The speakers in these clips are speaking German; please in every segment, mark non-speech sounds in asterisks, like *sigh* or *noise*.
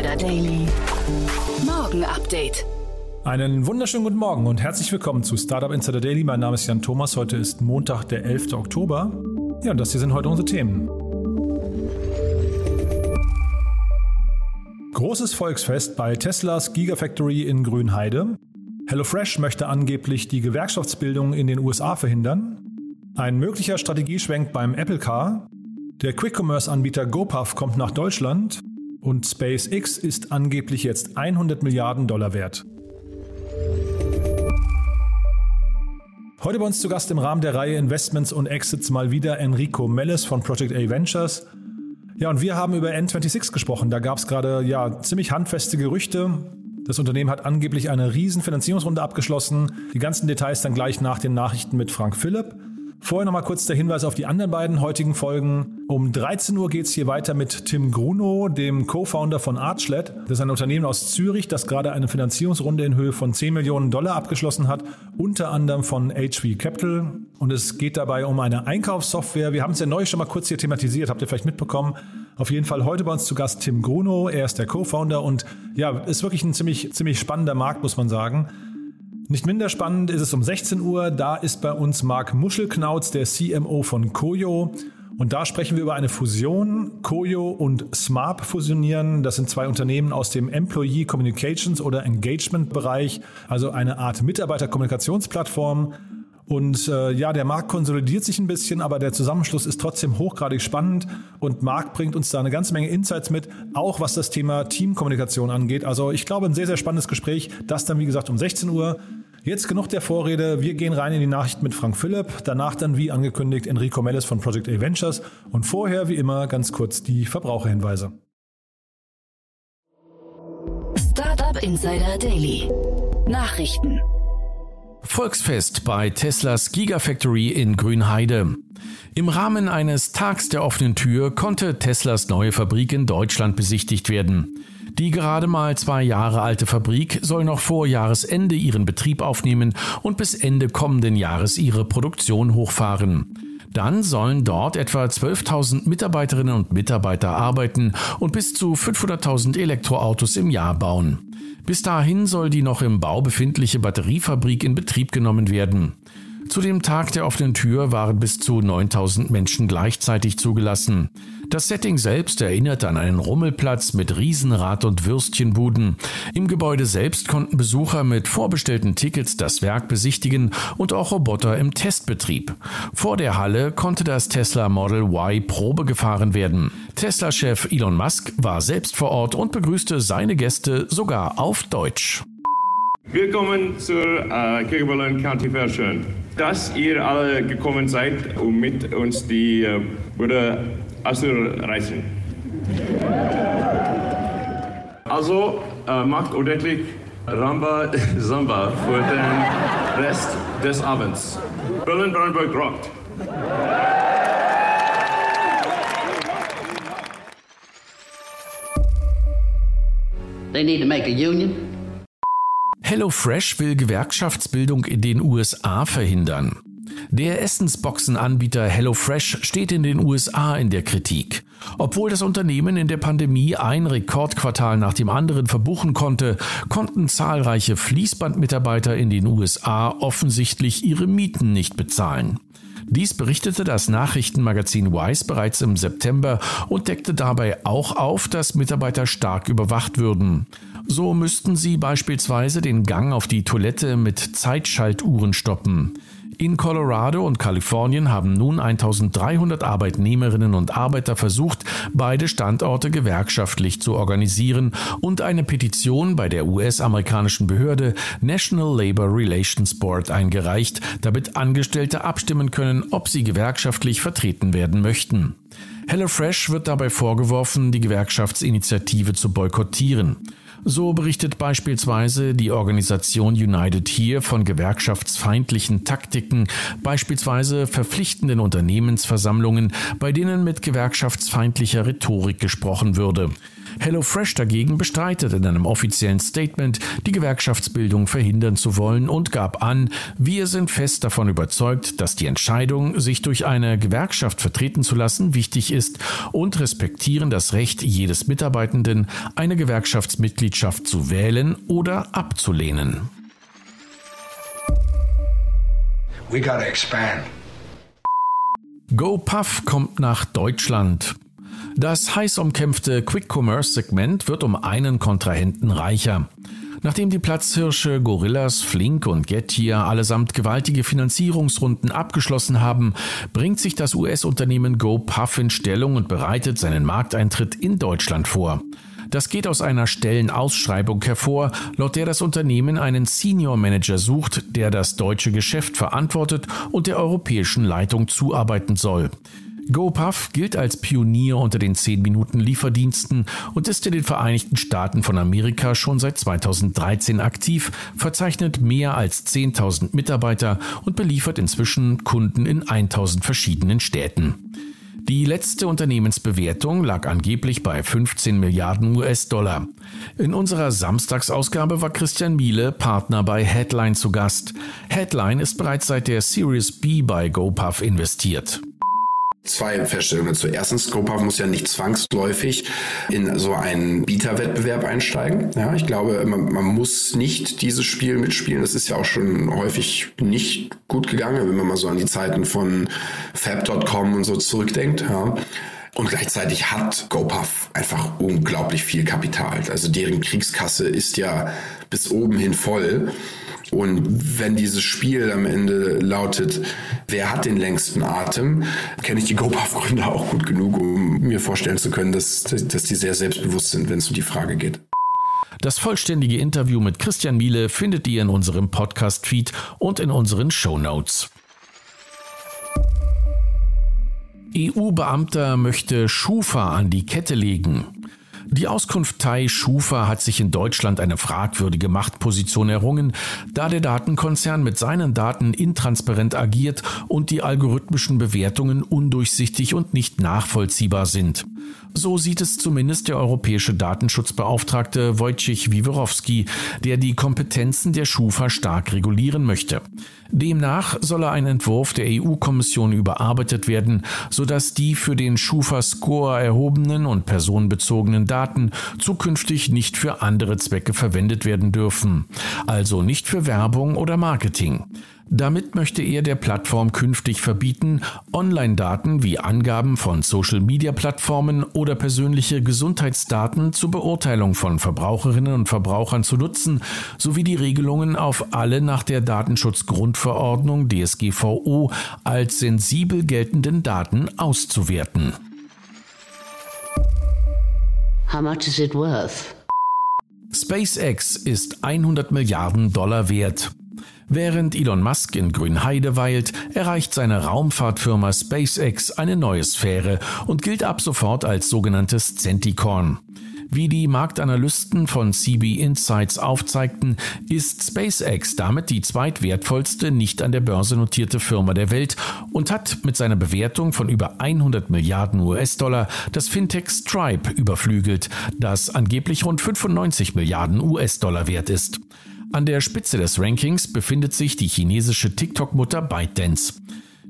Insider Daily. Morgen Update. Einen wunderschönen guten Morgen und herzlich willkommen zu Startup Insider Daily. Mein Name ist Jan Thomas. Heute ist Montag, der 11. Oktober. Ja, und das hier sind heute unsere Themen. Großes Volksfest bei Teslas Gigafactory in Grünheide. HelloFresh möchte angeblich die Gewerkschaftsbildung in den USA verhindern. Ein möglicher Strategieschwenk beim Apple Car. Der Quick-Commerce-Anbieter GoPuff kommt nach Deutschland. Und SpaceX ist angeblich jetzt 100 Milliarden Dollar wert. Heute bei uns zu Gast im Rahmen der Reihe Investments und Exits mal wieder Enrico Melles von Project A Ventures. Ja, und wir haben über N26 gesprochen. Da gab es gerade ja ziemlich handfeste Gerüchte. Das Unternehmen hat angeblich eine riesen Finanzierungsrunde abgeschlossen. Die ganzen Details dann gleich nach den Nachrichten mit Frank Philipp. Vorher nochmal kurz der Hinweis auf die anderen beiden heutigen Folgen. Um 13 Uhr geht es hier weiter mit Tim Gruno, dem Co-Founder von Archlet. Das ist ein Unternehmen aus Zürich, das gerade eine Finanzierungsrunde in Höhe von 10 Millionen Dollar abgeschlossen hat, unter anderem von HV Capital. Und es geht dabei um eine Einkaufssoftware. Wir haben es ja neu schon mal kurz hier thematisiert, habt ihr vielleicht mitbekommen. Auf jeden Fall heute bei uns zu Gast Tim Gruno. Er ist der Co-Founder und ja, ist wirklich ein ziemlich, ziemlich spannender Markt, muss man sagen. Nicht minder spannend ist es um 16 Uhr. Da ist bei uns Marc Muschelknauz, der CMO von Koyo. Und da sprechen wir über eine Fusion. Koyo und Smart fusionieren. Das sind zwei Unternehmen aus dem Employee Communications oder Engagement Bereich, also eine Art Mitarbeiterkommunikationsplattform. Und äh, ja, der Markt konsolidiert sich ein bisschen, aber der Zusammenschluss ist trotzdem hochgradig spannend und Marc bringt uns da eine ganze Menge Insights mit, auch was das Thema Teamkommunikation angeht. Also ich glaube, ein sehr, sehr spannendes Gespräch. Das dann, wie gesagt, um 16 Uhr. Jetzt genug der Vorrede. Wir gehen rein in die Nachrichten mit Frank Philipp. Danach dann, wie angekündigt, Enrico Mellis von Project A Ventures. Und vorher, wie immer, ganz kurz die Verbraucherhinweise. Startup Insider Daily. Nachrichten. Volksfest bei Teslas Gigafactory in Grünheide. Im Rahmen eines Tags der offenen Tür konnte Teslas neue Fabrik in Deutschland besichtigt werden. Die gerade mal zwei Jahre alte Fabrik soll noch vor Jahresende ihren Betrieb aufnehmen und bis Ende kommenden Jahres ihre Produktion hochfahren. Dann sollen dort etwa 12.000 Mitarbeiterinnen und Mitarbeiter arbeiten und bis zu 500.000 Elektroautos im Jahr bauen. Bis dahin soll die noch im Bau befindliche Batteriefabrik in Betrieb genommen werden. Zu dem Tag der offenen Tür waren bis zu 9000 Menschen gleichzeitig zugelassen. Das Setting selbst erinnert an einen Rummelplatz mit Riesenrad- und Würstchenbuden. Im Gebäude selbst konnten Besucher mit vorbestellten Tickets das Werk besichtigen und auch Roboter im Testbetrieb. Vor der Halle konnte das Tesla Model Y Probe gefahren werden. Tesla-Chef Elon Musk war selbst vor Ort und begrüßte seine Gäste sogar auf Deutsch. Willkommen zur äh, Kirchberlin County Fair Schön. Dass ihr alle gekommen seid, um mit uns die äh, auszureißen. Also äh, macht ordentlich Ramba *laughs* Samba für den Rest des Abends. Berlin Brandenburg rockt. They need to make a union. HelloFresh will Gewerkschaftsbildung in den USA verhindern. Der Essensboxenanbieter HelloFresh steht in den USA in der Kritik. Obwohl das Unternehmen in der Pandemie ein Rekordquartal nach dem anderen verbuchen konnte, konnten zahlreiche Fließbandmitarbeiter in den USA offensichtlich ihre Mieten nicht bezahlen. Dies berichtete das Nachrichtenmagazin Wise bereits im September und deckte dabei auch auf, dass Mitarbeiter stark überwacht würden. So müssten sie beispielsweise den Gang auf die Toilette mit Zeitschaltuhren stoppen. In Colorado und Kalifornien haben nun 1300 Arbeitnehmerinnen und Arbeiter versucht, beide Standorte gewerkschaftlich zu organisieren und eine Petition bei der US-amerikanischen Behörde National Labor Relations Board eingereicht, damit Angestellte abstimmen können, ob sie gewerkschaftlich vertreten werden möchten. HelloFresh wird dabei vorgeworfen, die Gewerkschaftsinitiative zu boykottieren. So berichtet beispielsweise die Organisation United Here von gewerkschaftsfeindlichen Taktiken, beispielsweise verpflichtenden Unternehmensversammlungen, bei denen mit gewerkschaftsfeindlicher Rhetorik gesprochen würde. HelloFresh dagegen bestreitet in einem offiziellen Statement, die Gewerkschaftsbildung verhindern zu wollen und gab an, wir sind fest davon überzeugt, dass die Entscheidung, sich durch eine Gewerkschaft vertreten zu lassen, wichtig ist und respektieren das Recht jedes Mitarbeitenden, eine Gewerkschaftsmitgliedschaft zu wählen oder abzulehnen. We gotta expand. GoPuff kommt nach Deutschland. Das heiß umkämpfte Quick-Commerce-Segment wird um einen Kontrahenten reicher. Nachdem die Platzhirsche Gorillas, Flink und Getir allesamt gewaltige Finanzierungsrunden abgeschlossen haben, bringt sich das US-Unternehmen GoPuff in Stellung und bereitet seinen Markteintritt in Deutschland vor. Das geht aus einer Stellenausschreibung hervor, laut der das Unternehmen einen Senior Manager sucht, der das deutsche Geschäft verantwortet und der europäischen Leitung zuarbeiten soll. GoPuff gilt als Pionier unter den 10-Minuten-Lieferdiensten und ist in den Vereinigten Staaten von Amerika schon seit 2013 aktiv, verzeichnet mehr als 10.000 Mitarbeiter und beliefert inzwischen Kunden in 1.000 verschiedenen Städten. Die letzte Unternehmensbewertung lag angeblich bei 15 Milliarden US-Dollar. In unserer Samstagsausgabe war Christian Miele Partner bei Headline zu Gast. Headline ist bereits seit der Series B bei GoPuff investiert zwei Feststellungen dazu. Erstens, GoPuff muss ja nicht zwangsläufig in so einen Bieterwettbewerb einsteigen. Ja, ich glaube, man, man, muss nicht dieses Spiel mitspielen. Das ist ja auch schon häufig nicht gut gegangen, wenn man mal so an die Zeiten von Fab.com und so zurückdenkt. Ja. Und gleichzeitig hat GoPuff einfach unglaublich viel Kapital. Also deren Kriegskasse ist ja bis oben hin voll. Und wenn dieses Spiel am Ende lautet, wer hat den längsten Atem, kenne ich die GoPuff-Gründer auch gut genug, um mir vorstellen zu können, dass, dass die sehr selbstbewusst sind, wenn es um die Frage geht. Das vollständige Interview mit Christian Miele findet ihr in unserem Podcast-Feed und in unseren Show Notes. EU-Beamter möchte Schufa an die Kette legen. Die Auskunft Thai Schufa hat sich in Deutschland eine fragwürdige Machtposition errungen, da der Datenkonzern mit seinen Daten intransparent agiert und die algorithmischen Bewertungen undurchsichtig und nicht nachvollziehbar sind. So sieht es zumindest der europäische Datenschutzbeauftragte Wojciech Wiwerowski, der die Kompetenzen der Schufa stark regulieren möchte. Demnach solle ein Entwurf der EU-Kommission überarbeitet werden, sodass die für den Schufa-Score erhobenen und personenbezogenen Daten zukünftig nicht für andere Zwecke verwendet werden dürfen, also nicht für Werbung oder Marketing. Damit möchte er der Plattform künftig verbieten, Online-Daten wie Angaben von Social-Media-Plattformen oder persönliche Gesundheitsdaten zur Beurteilung von Verbraucherinnen und Verbrauchern zu nutzen, sowie die Regelungen auf alle nach der Datenschutzgrundverordnung DSGVO als sensibel geltenden Daten auszuwerten. How much is it worth? SpaceX ist 100 Milliarden Dollar wert. Während Elon Musk in Grünheide weilt, erreicht seine Raumfahrtfirma SpaceX eine neue Sphäre und gilt ab sofort als sogenanntes Centicorn. Wie die Marktanalysten von CB Insights aufzeigten, ist SpaceX damit die zweitwertvollste nicht an der Börse notierte Firma der Welt und hat mit seiner Bewertung von über 100 Milliarden US-Dollar das Fintech Stripe überflügelt, das angeblich rund 95 Milliarden US-Dollar wert ist. An der Spitze des Rankings befindet sich die chinesische TikTok-Mutter ByteDance.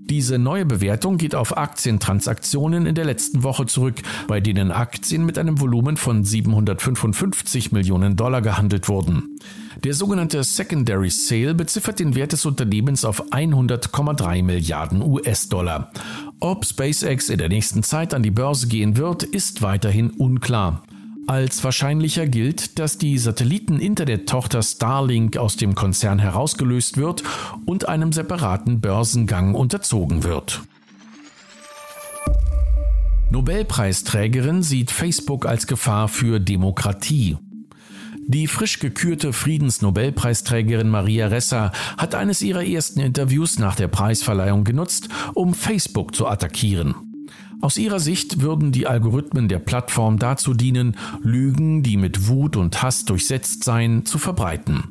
Diese neue Bewertung geht auf Aktientransaktionen in der letzten Woche zurück, bei denen Aktien mit einem Volumen von 755 Millionen Dollar gehandelt wurden. Der sogenannte Secondary Sale beziffert den Wert des Unternehmens auf 100,3 Milliarden US-Dollar. Ob SpaceX in der nächsten Zeit an die Börse gehen wird, ist weiterhin unklar. Als wahrscheinlicher gilt, dass die Satelliten-Internet-Tochter Starlink aus dem Konzern herausgelöst wird und einem separaten Börsengang unterzogen wird. Nobelpreisträgerin sieht Facebook als Gefahr für Demokratie. Die frisch gekürte Friedensnobelpreisträgerin Maria Ressa hat eines ihrer ersten Interviews nach der Preisverleihung genutzt, um Facebook zu attackieren. Aus ihrer Sicht würden die Algorithmen der Plattform dazu dienen, Lügen, die mit Wut und Hass durchsetzt seien, zu verbreiten.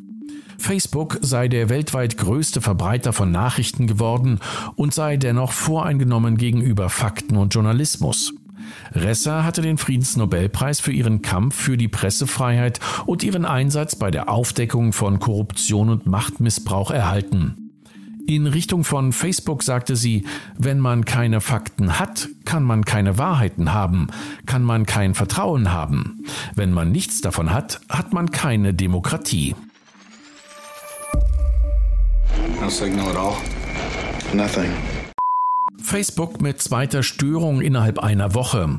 Facebook sei der weltweit größte Verbreiter von Nachrichten geworden und sei dennoch voreingenommen gegenüber Fakten und Journalismus. Ressa hatte den Friedensnobelpreis für ihren Kampf für die Pressefreiheit und ihren Einsatz bei der Aufdeckung von Korruption und Machtmissbrauch erhalten. In Richtung von Facebook sagte sie, wenn man keine Fakten hat, kann man keine Wahrheiten haben, kann man kein Vertrauen haben. Wenn man nichts davon hat, hat man keine Demokratie. No signal at all. Nothing. Facebook mit zweiter Störung innerhalb einer Woche.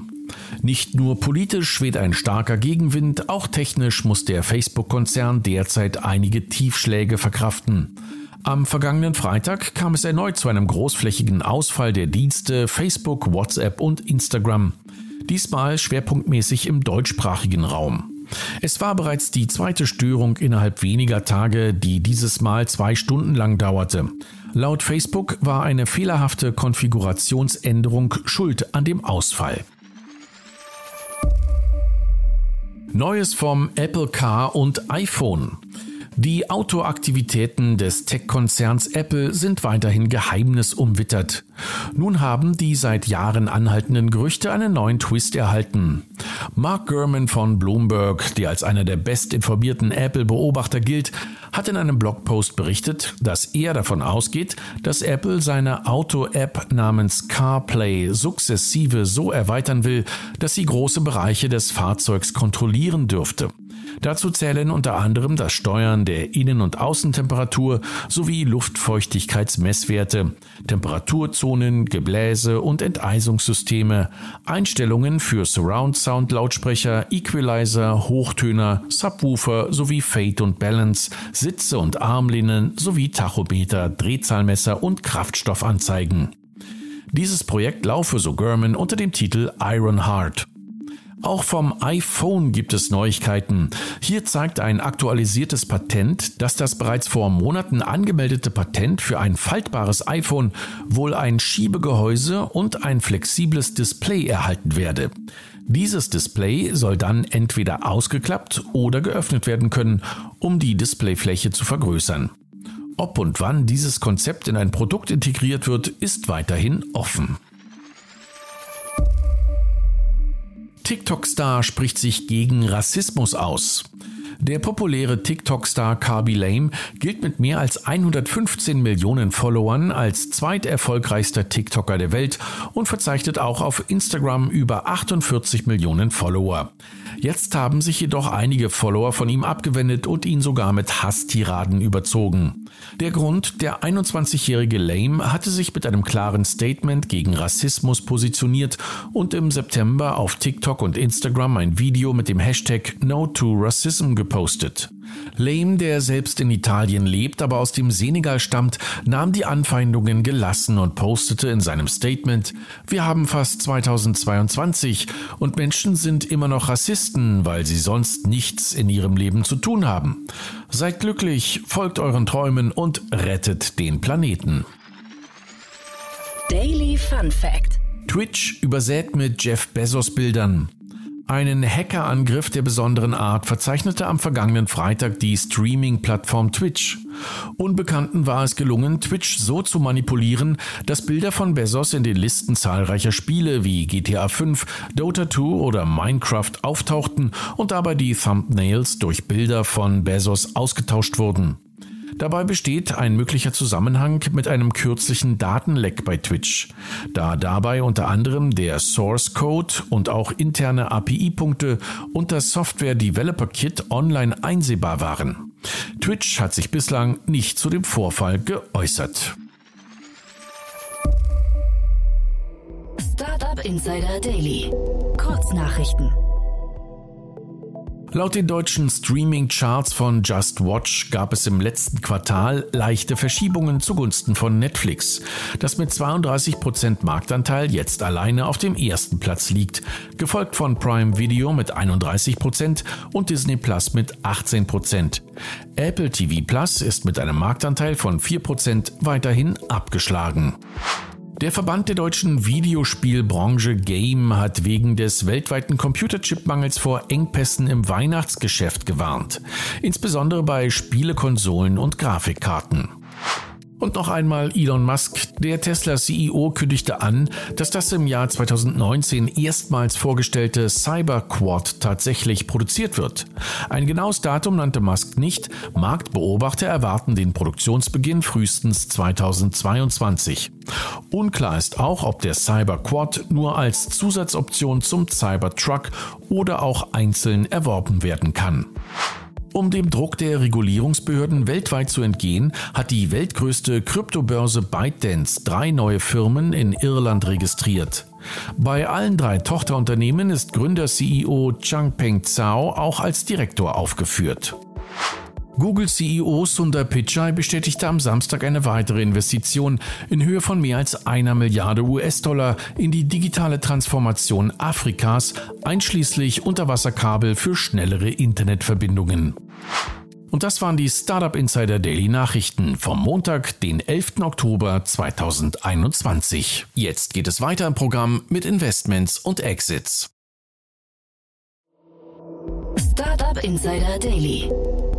Nicht nur politisch weht ein starker Gegenwind, auch technisch muss der Facebook-Konzern derzeit einige Tiefschläge verkraften. Am vergangenen Freitag kam es erneut zu einem großflächigen Ausfall der Dienste Facebook, WhatsApp und Instagram. Diesmal schwerpunktmäßig im deutschsprachigen Raum. Es war bereits die zweite Störung innerhalb weniger Tage, die dieses Mal zwei Stunden lang dauerte. Laut Facebook war eine fehlerhafte Konfigurationsänderung schuld an dem Ausfall. Neues vom Apple Car und iPhone. Die Autoaktivitäten des Tech-Konzerns Apple sind weiterhin geheimnisumwittert. Nun haben die seit Jahren anhaltenden Gerüchte einen neuen Twist erhalten. Mark Gurman von Bloomberg, der als einer der bestinformierten Apple-Beobachter gilt, hat in einem Blogpost berichtet, dass er davon ausgeht, dass Apple seine Auto-App namens CarPlay sukzessive so erweitern will, dass sie große Bereiche des Fahrzeugs kontrollieren dürfte. Dazu zählen unter anderem das Steuern der Innen- und Außentemperatur sowie Luftfeuchtigkeitsmesswerte, Temperaturzonen, Gebläse und Enteisungssysteme, Einstellungen für Surround Sound Lautsprecher, Equalizer, Hochtöner, Subwoofer sowie Fade und Balance, Sitze und Armlehnen sowie Tachometer, Drehzahlmesser und Kraftstoffanzeigen. Dieses Projekt laufe, so German, unter dem Titel Iron Heart. Auch vom iPhone gibt es Neuigkeiten. Hier zeigt ein aktualisiertes Patent, dass das bereits vor Monaten angemeldete Patent für ein faltbares iPhone wohl ein Schiebegehäuse und ein flexibles Display erhalten werde. Dieses Display soll dann entweder ausgeklappt oder geöffnet werden können, um die Displayfläche zu vergrößern. Ob und wann dieses Konzept in ein Produkt integriert wird, ist weiterhin offen. TikTok-Star spricht sich gegen Rassismus aus. Der populäre TikTok-Star Carby Lame gilt mit mehr als 115 Millionen Followern als zweiterfolgreichster TikToker der Welt und verzeichnet auch auf Instagram über 48 Millionen Follower. Jetzt haben sich jedoch einige Follower von ihm abgewendet und ihn sogar mit Hasstiraden überzogen. Der Grund, der 21-jährige Lame hatte sich mit einem klaren Statement gegen Rassismus positioniert und im September auf TikTok und Instagram ein Video mit dem Hashtag No to Racism gepostet. Lame, der selbst in Italien lebt, aber aus dem Senegal stammt, nahm die Anfeindungen gelassen und postete in seinem Statement, wir haben fast 2022 und Menschen sind immer noch Rassisten, weil sie sonst nichts in ihrem Leben zu tun haben. Seid glücklich, folgt euren Träumen und rettet den Planeten. Daily Fun Fact. Twitch übersät mit Jeff Bezos Bildern. Einen Hackerangriff der besonderen Art verzeichnete am vergangenen Freitag die Streaming-Plattform Twitch. Unbekannten war es gelungen, Twitch so zu manipulieren, dass Bilder von Bezos in den Listen zahlreicher Spiele wie GTA 5, Dota 2 oder Minecraft auftauchten und dabei die Thumbnails durch Bilder von Bezos ausgetauscht wurden. Dabei besteht ein möglicher Zusammenhang mit einem kürzlichen Datenleck bei Twitch, da dabei unter anderem der Source Code und auch interne API-Punkte und das Software Developer Kit online einsehbar waren. Twitch hat sich bislang nicht zu dem Vorfall geäußert. Startup Insider Daily. Kurznachrichten. Laut den deutschen Streaming-Charts von Just Watch gab es im letzten Quartal leichte Verschiebungen zugunsten von Netflix, das mit 32% Marktanteil jetzt alleine auf dem ersten Platz liegt, gefolgt von Prime Video mit 31% und Disney Plus mit 18%. Apple TV Plus ist mit einem Marktanteil von 4% weiterhin abgeschlagen. Der Verband der deutschen Videospielbranche Game hat wegen des weltweiten Computerchipmangels vor Engpässen im Weihnachtsgeschäft gewarnt, insbesondere bei Spielekonsolen und Grafikkarten. Und noch einmal Elon Musk, der Tesla-CEO, kündigte an, dass das im Jahr 2019 erstmals vorgestellte Cyberquad tatsächlich produziert wird. Ein genaues Datum nannte Musk nicht. Marktbeobachter erwarten den Produktionsbeginn frühestens 2022. Unklar ist auch, ob der Cyberquad nur als Zusatzoption zum Cybertruck oder auch einzeln erworben werden kann. Um dem Druck der Regulierungsbehörden weltweit zu entgehen, hat die weltgrößte Kryptobörse ByteDance drei neue Firmen in Irland registriert. Bei allen drei Tochterunternehmen ist Gründer-CEO Changpeng Zhao auch als Direktor aufgeführt. Google CEO Sundar Pichai bestätigte am Samstag eine weitere Investition in Höhe von mehr als einer Milliarde US-Dollar in die digitale Transformation Afrikas, einschließlich Unterwasserkabel für schnellere Internetverbindungen. Und das waren die Startup Insider Daily Nachrichten vom Montag, den 11. Oktober 2021. Jetzt geht es weiter im Programm mit Investments und Exits. Startup Insider Daily.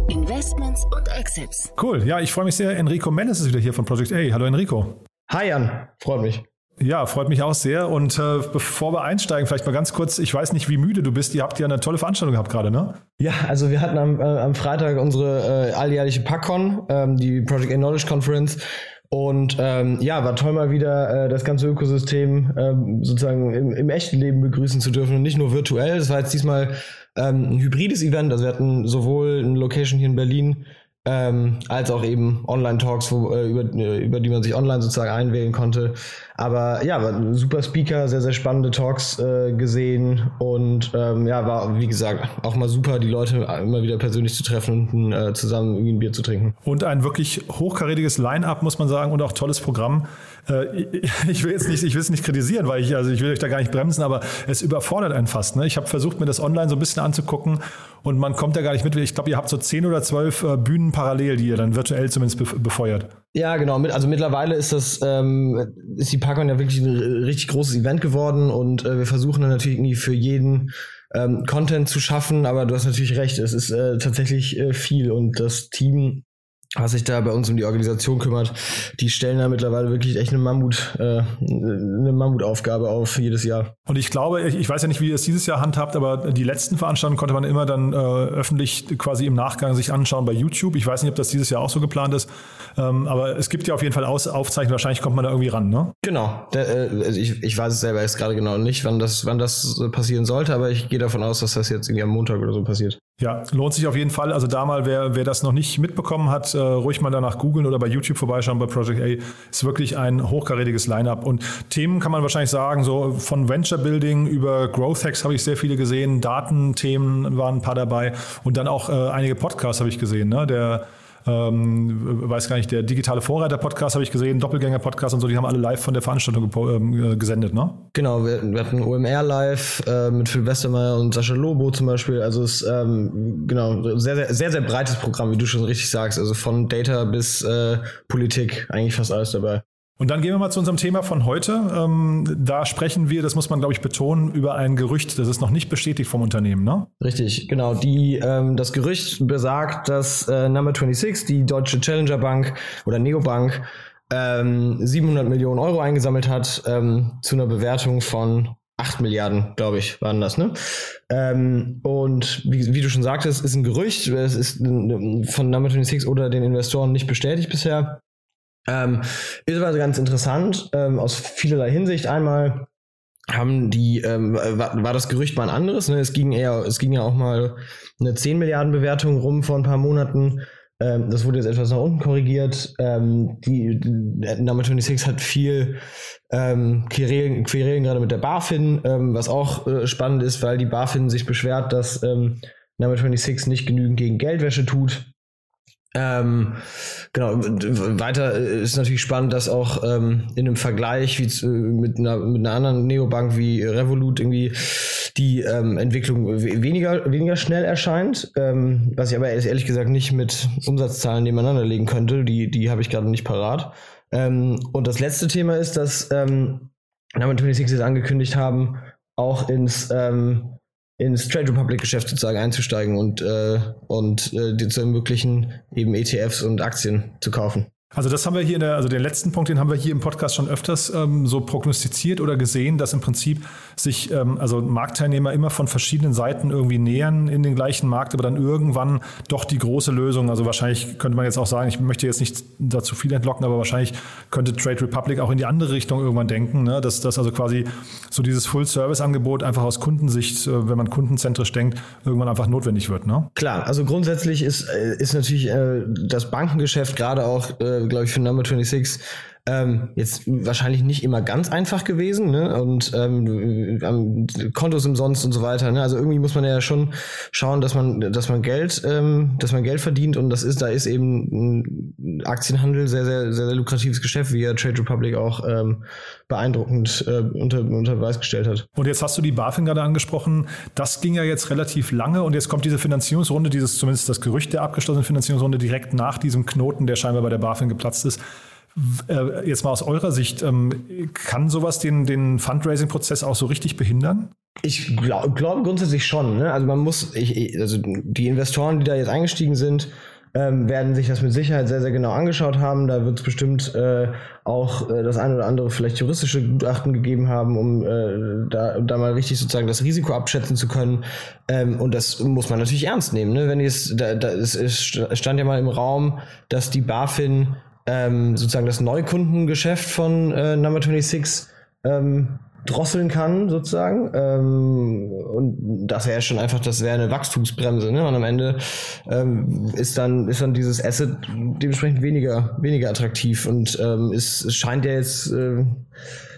Investments und Exits. Cool. Ja, ich freue mich sehr. Enrico Mendes ist wieder hier von Project A. Hallo Enrico. Hi Jan, freut mich. Ja, freut mich auch sehr. Und äh, bevor wir einsteigen, vielleicht mal ganz kurz, ich weiß nicht, wie müde du bist. Ihr habt ja eine tolle Veranstaltung gehabt gerade, ne? Ja, also wir hatten am, äh, am Freitag unsere äh, alljährliche PackCon, ähm, die Project A Knowledge Conference. Und ähm, ja, war toll mal wieder äh, das ganze Ökosystem ähm, sozusagen im, im echten Leben begrüßen zu dürfen und nicht nur virtuell. Das war jetzt diesmal ähm, ein hybrides Event. Also wir hatten sowohl eine Location hier in Berlin ähm, als auch eben Online-Talks, äh, über, äh, über die man sich online sozusagen einwählen konnte. Aber ja, war super Speaker, sehr, sehr spannende Talks äh, gesehen und ähm, ja, war wie gesagt auch mal super, die Leute immer wieder persönlich zu treffen und äh, zusammen irgendwie ein Bier zu trinken. Und ein wirklich hochkarätiges Line-up, muss man sagen, und auch tolles Programm. Äh, ich will jetzt nicht, ich will es nicht kritisieren, weil ich, also ich will euch da gar nicht bremsen, aber es überfordert einen fast. Ne? Ich habe versucht, mir das online so ein bisschen anzugucken und man kommt da gar nicht mit. Ich glaube, ihr habt so zehn oder zwölf äh, Bühnen parallel, die ihr dann virtuell zumindest befeuert. Ja, genau. Also mittlerweile ist das, ähm, ist die ParkCon ja wirklich ein richtig großes Event geworden und äh, wir versuchen dann natürlich irgendwie für jeden ähm, Content zu schaffen, aber du hast natürlich recht, es ist äh, tatsächlich äh, viel und das Team was sich da bei uns um die Organisation kümmert, die stellen da mittlerweile wirklich echt eine Mammut, äh, eine Mammutaufgabe auf jedes Jahr. Und ich glaube, ich, ich weiß ja nicht, wie ihr es dieses Jahr handhabt, aber die letzten Veranstaltungen konnte man immer dann äh, öffentlich quasi im Nachgang sich anschauen bei YouTube. Ich weiß nicht, ob das dieses Jahr auch so geplant ist, ähm, aber es gibt ja auf jeden Fall Aus Aufzeichnungen. Wahrscheinlich kommt man da irgendwie ran, ne? Genau. Der, äh, also ich, ich weiß es selber jetzt gerade genau nicht, wann das, wann das passieren sollte, aber ich gehe davon aus, dass das jetzt irgendwie am Montag oder so passiert. Ja, lohnt sich auf jeden Fall. Also da mal, wer, wer das noch nicht mitbekommen hat, äh, ruhig mal danach googeln oder bei YouTube vorbeischauen bei Project A. Ist wirklich ein hochkarätiges Line-up. Und Themen kann man wahrscheinlich sagen, so von Venture Building über Growth Hacks habe ich sehr viele gesehen, Datenthemen waren ein paar dabei und dann auch äh, einige Podcasts habe ich gesehen. Ne? Der ähm, weiß gar nicht, der digitale Vorreiter-Podcast habe ich gesehen, Doppelgänger-Podcast und so, die haben alle live von der Veranstaltung ähm, gesendet, ne? Genau, wir, wir hatten OMR live äh, mit Phil Westermeier und Sascha Lobo zum Beispiel. Also es ähm, genau sehr, sehr, sehr, sehr breites Programm, wie du schon richtig sagst. Also von Data bis äh, Politik, eigentlich fast alles dabei. Und dann gehen wir mal zu unserem Thema von heute. Ähm, da sprechen wir, das muss man, glaube ich, betonen, über ein Gerücht. Das ist noch nicht bestätigt vom Unternehmen, ne? Richtig, genau. Die, ähm, das Gerücht besagt, dass äh, Number 26, die deutsche Challenger Bank oder Neobank, ähm, 700 Millionen Euro eingesammelt hat ähm, zu einer Bewertung von 8 Milliarden, glaube ich, waren das, ne? Ähm, und wie, wie, du schon sagtest, ist ein Gerücht. Es ist von Number 26 oder den Investoren nicht bestätigt bisher. Ähm, ist aber ganz interessant ähm, aus vielerlei Hinsicht. Einmal haben die, ähm, war, war, das Gerücht mal ein anderes. Ne? Es ging eher, es ging ja auch mal eine 10 Milliarden Bewertung rum vor ein paar Monaten. Ähm, das wurde jetzt etwas nach unten korrigiert. Ähm, die, die Number 26 hat viel ähm, Querelen, Querelen gerade mit der BaFin, ähm, was auch äh, spannend ist, weil die BaFin sich beschwert, dass ähm, Number 26 nicht genügend gegen Geldwäsche tut. Ähm, genau, weiter ist natürlich spannend, dass auch ähm, in einem Vergleich wie zu, mit, einer, mit einer anderen Neobank wie Revolut irgendwie die ähm, Entwicklung weniger, weniger schnell erscheint, ähm, was ich aber ehrlich gesagt nicht mit Umsatzzahlen nebeneinander legen könnte, die, die habe ich gerade nicht parat. Ähm, und das letzte Thema ist, dass ähm, Number 26 jetzt angekündigt haben, auch ins ähm, ins Trade Republic Geschäft sozusagen einzusteigen und, äh, und äh, dir zu ermöglichen, eben ETFs und Aktien zu kaufen. Also das haben wir hier in der, also den letzten Punkt, den haben wir hier im Podcast schon öfters ähm, so prognostiziert oder gesehen, dass im Prinzip sich ähm, also Marktteilnehmer immer von verschiedenen Seiten irgendwie nähern in den gleichen Markt, aber dann irgendwann doch die große Lösung. Also wahrscheinlich könnte man jetzt auch sagen, ich möchte jetzt nicht dazu viel entlocken, aber wahrscheinlich könnte Trade Republic auch in die andere Richtung irgendwann denken, ne? dass das also quasi so dieses Full-Service-Angebot einfach aus Kundensicht, äh, wenn man kundenzentrisch denkt, irgendwann einfach notwendig wird. Ne? Klar, also grundsätzlich ist, äh, ist natürlich äh, das Bankengeschäft gerade auch äh, glaube ich, für Number 26 ähm, jetzt wahrscheinlich nicht immer ganz einfach gewesen, ne? Und ähm, Kontos umsonst und so weiter. Ne? Also irgendwie muss man ja schon schauen, dass man, dass man Geld, ähm, dass man Geld verdient und das ist, da ist eben ein Aktienhandel sehr, sehr, sehr, sehr lukratives Geschäft, wie ja Trade Republic auch ähm, beeindruckend äh, unter, unter Beweis gestellt hat. Und jetzt hast du die BaFin gerade angesprochen. Das ging ja jetzt relativ lange und jetzt kommt diese Finanzierungsrunde, dieses zumindest das Gerücht der abgeschlossenen Finanzierungsrunde direkt nach diesem Knoten, der scheinbar bei der BaFin geplatzt ist. Äh, jetzt mal aus eurer Sicht, ähm, kann sowas den, den Fundraising-Prozess auch so richtig behindern? Ich glaube glaub grundsätzlich schon. Ne? Also man muss, ich, also die Investoren, die da jetzt eingestiegen sind, ähm, werden sich das mit Sicherheit sehr, sehr genau angeschaut haben. Da wird es bestimmt äh, auch äh, das eine oder andere vielleicht juristische Gutachten gegeben haben, um äh, da, da mal richtig sozusagen das Risiko abschätzen zu können. Ähm, und das muss man natürlich ernst nehmen. Ne? Wenn jetzt, da, da, es, es stand ja mal im Raum, dass die BaFin ähm, sozusagen das Neukundengeschäft von äh, Number 26 ähm, drosseln kann, sozusagen. Ähm, und das wäre schon einfach, das wäre eine Wachstumsbremse, ne? Und am Ende ähm, ist dann, ist dann dieses Asset dementsprechend weniger, weniger attraktiv und ähm, es, es scheint ja jetzt äh,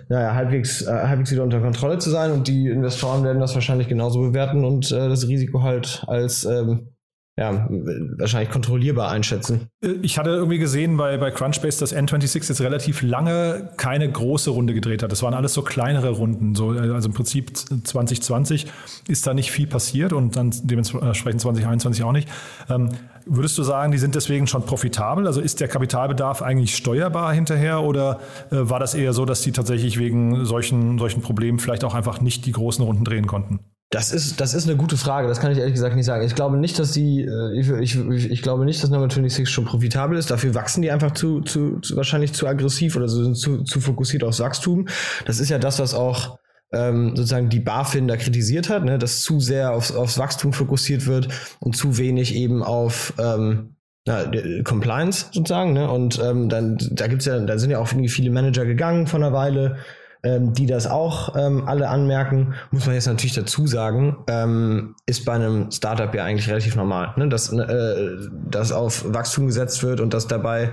naja, halbwegs, äh, halbwegs wieder unter Kontrolle zu sein und die Investoren werden das wahrscheinlich genauso bewerten und äh, das Risiko halt als ähm, ja, wahrscheinlich kontrollierbar einschätzen. Ich hatte irgendwie gesehen bei, bei Crunchbase, dass N26 jetzt relativ lange keine große Runde gedreht hat. Das waren alles so kleinere Runden. So, also im Prinzip 2020 ist da nicht viel passiert und dann dementsprechend 2021 auch nicht. Ähm, würdest du sagen, die sind deswegen schon profitabel? Also ist der Kapitalbedarf eigentlich steuerbar hinterher oder äh, war das eher so, dass die tatsächlich wegen solchen, solchen Problemen vielleicht auch einfach nicht die großen Runden drehen konnten? Das ist, das ist eine gute Frage. Das kann ich ehrlich gesagt nicht sagen. Ich glaube nicht, dass die, äh, ich, ich, ich glaube nicht, dass Number 26 schon profitabel ist. Dafür wachsen die einfach zu, zu, zu wahrscheinlich zu aggressiv oder sind zu, zu fokussiert aufs Wachstum. Das ist ja das, was auch ähm, sozusagen die BaFin da kritisiert hat, ne, dass zu sehr aufs, aufs Wachstum fokussiert wird und zu wenig eben auf ähm, na, Compliance sozusagen. Ne? Und ähm, dann, da gibt's ja, da sind ja auch irgendwie viele Manager gegangen von einer Weile ähm, die das auch ähm, alle anmerken, muss man jetzt natürlich dazu sagen, ähm, ist bei einem Startup ja eigentlich relativ normal, ne? dass, äh, dass auf Wachstum gesetzt wird und dass dabei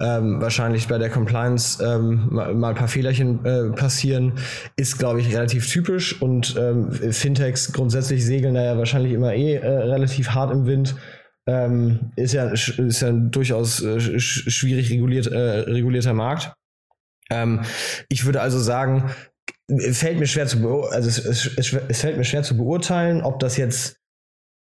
ähm, wahrscheinlich bei der Compliance ähm, mal, ein paar Fehlerchen äh, passieren, ist, glaube ich, relativ typisch und ähm, Fintechs grundsätzlich segeln da ja wahrscheinlich immer eh äh, relativ hart im Wind. Ähm, ist ja ist ja ein durchaus äh, schwierig reguliert, äh, regulierter Markt. Ähm, ich würde also sagen, fällt mir schwer zu also es, es, es, fällt mir schwer zu beurteilen, ob das jetzt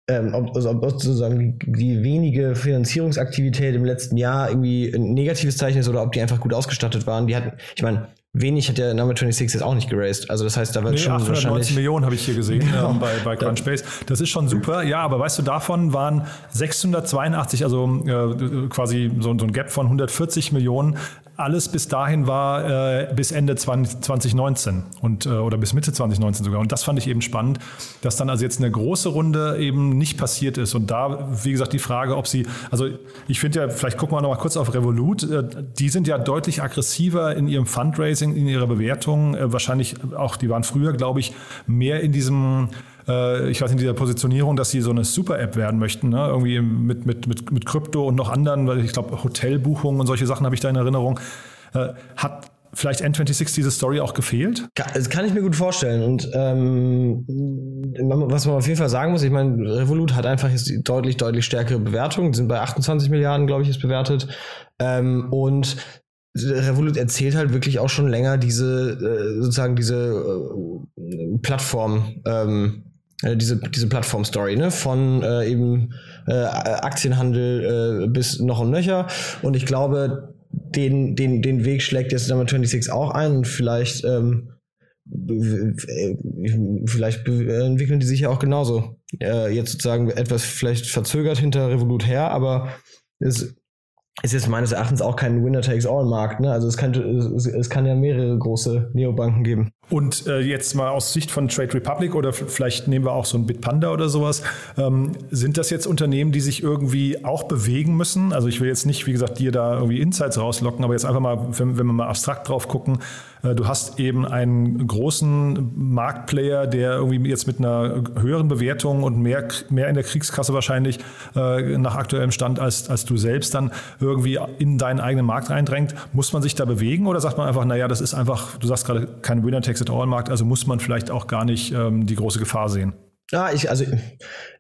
ähm, ob, also ob sozusagen die, die, wenige Finanzierungsaktivität im letzten Jahr irgendwie ein negatives Zeichen ist oder ob die einfach gut ausgestattet waren. Die hatten, ich meine, wenig hat der Number 26 jetzt auch nicht geraced. Also das heißt, da wird nee, schon 890 Millionen habe ich hier gesehen *laughs* genau. ähm, bei, bei Crunchbase. Das ist schon super. Ja, aber weißt du, davon waren 682, also äh, quasi so, so ein Gap von 140 Millionen alles bis dahin war äh, bis Ende 20, 2019 und, äh, oder bis Mitte 2019 sogar. Und das fand ich eben spannend, dass dann also jetzt eine große Runde eben nicht passiert ist. Und da, wie gesagt, die Frage, ob sie, also ich finde ja, vielleicht gucken wir noch mal kurz auf Revolut, äh, die sind ja deutlich aggressiver in ihrem Fundraising, in ihrer Bewertung. Äh, wahrscheinlich auch, die waren früher, glaube ich, mehr in diesem äh, ich weiß in dieser Positionierung, dass sie so eine Super-App werden möchten, ne? irgendwie mit, mit, mit, mit Krypto und noch anderen, weil ich glaube, Hotelbuchungen und solche Sachen habe ich da in Erinnerung. Äh, hat vielleicht N26 diese Story auch gefehlt? Das kann ich mir gut vorstellen. Und ähm, was man auf jeden Fall sagen muss, ich meine, Revolut hat einfach jetzt deutlich, deutlich stärkere Bewertungen. Die sind bei 28 Milliarden, glaube ich, ist bewertet. Ähm, und Revolut erzählt halt wirklich auch schon länger diese, äh, sozusagen diese äh, Plattform, ähm, äh, diese, diese Plattform-Story, ne? Von äh, eben äh, Aktienhandel äh, bis noch und nöcher. Und ich glaube, den, den, den Weg schlägt jetzt Number 26 auch ein und vielleicht, ähm, vielleicht entwickeln die sich ja auch genauso. Äh, jetzt sozusagen etwas vielleicht verzögert hinter Revolut her, aber es ist jetzt meines Erachtens auch kein Winner-Takes-All-Markt. Ne? Also es kann, es, es, kann ja mehrere große Neobanken geben. Und äh, jetzt mal aus Sicht von Trade Republic oder vielleicht nehmen wir auch so ein Bitpanda oder sowas, ähm, sind das jetzt Unternehmen, die sich irgendwie auch bewegen müssen? Also ich will jetzt nicht, wie gesagt, dir da irgendwie Insights rauslocken, aber jetzt einfach mal, wenn, wenn wir mal abstrakt drauf gucken, du hast eben einen großen Marktplayer, der irgendwie jetzt mit einer höheren Bewertung und mehr, mehr in der Kriegskasse wahrscheinlich äh, nach aktuellem Stand als, als du selbst dann irgendwie in deinen eigenen Markt reindrängt. Muss man sich da bewegen oder sagt man einfach, naja, das ist einfach, du sagst gerade kein Winner-Takes-it-all-Markt, also muss man vielleicht auch gar nicht ähm, die große Gefahr sehen? Ja, ich, also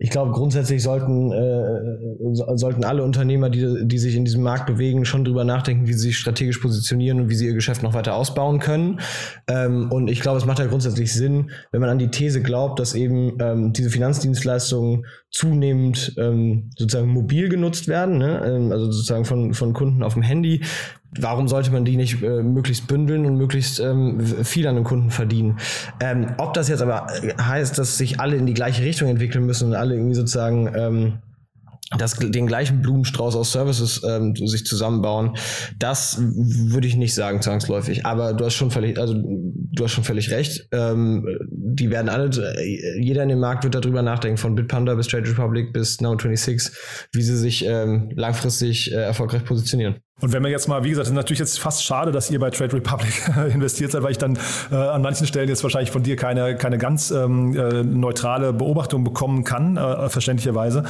ich glaube, grundsätzlich sollten, äh, sollten alle Unternehmer, die, die sich in diesem Markt bewegen, schon drüber nachdenken, wie sie sich strategisch positionieren und wie sie ihr Geschäft noch weiter ausbauen können. Ähm, und ich glaube, es macht ja grundsätzlich Sinn, wenn man an die These glaubt, dass eben ähm, diese Finanzdienstleistungen zunehmend ähm, sozusagen mobil genutzt werden, ne? Ähm, also sozusagen von, von Kunden auf dem Handy, warum sollte man die nicht äh, möglichst bündeln und möglichst ähm, viel an den Kunden verdienen? Ähm, ob das jetzt aber heißt, dass sich alle in die gleiche Richtung entwickeln müssen und alle irgendwie sozusagen ähm, das, den gleichen Blumenstrauß aus Services ähm, sich zusammenbauen, das würde ich nicht sagen zwangsläufig. Aber du hast schon völlig, also du hast schon völlig recht. Ähm, die werden alle, jeder in dem Markt wird darüber nachdenken, von Bitpanda bis Trade Republic bis Now26, wie sie sich ähm, langfristig äh, erfolgreich positionieren. Und wenn man jetzt mal, wie gesagt, ist natürlich jetzt fast schade, dass ihr bei Trade Republic *laughs* investiert seid, weil ich dann äh, an manchen Stellen jetzt wahrscheinlich von dir keine, keine ganz ähm, äh, neutrale Beobachtung bekommen kann, äh, verständlicherweise,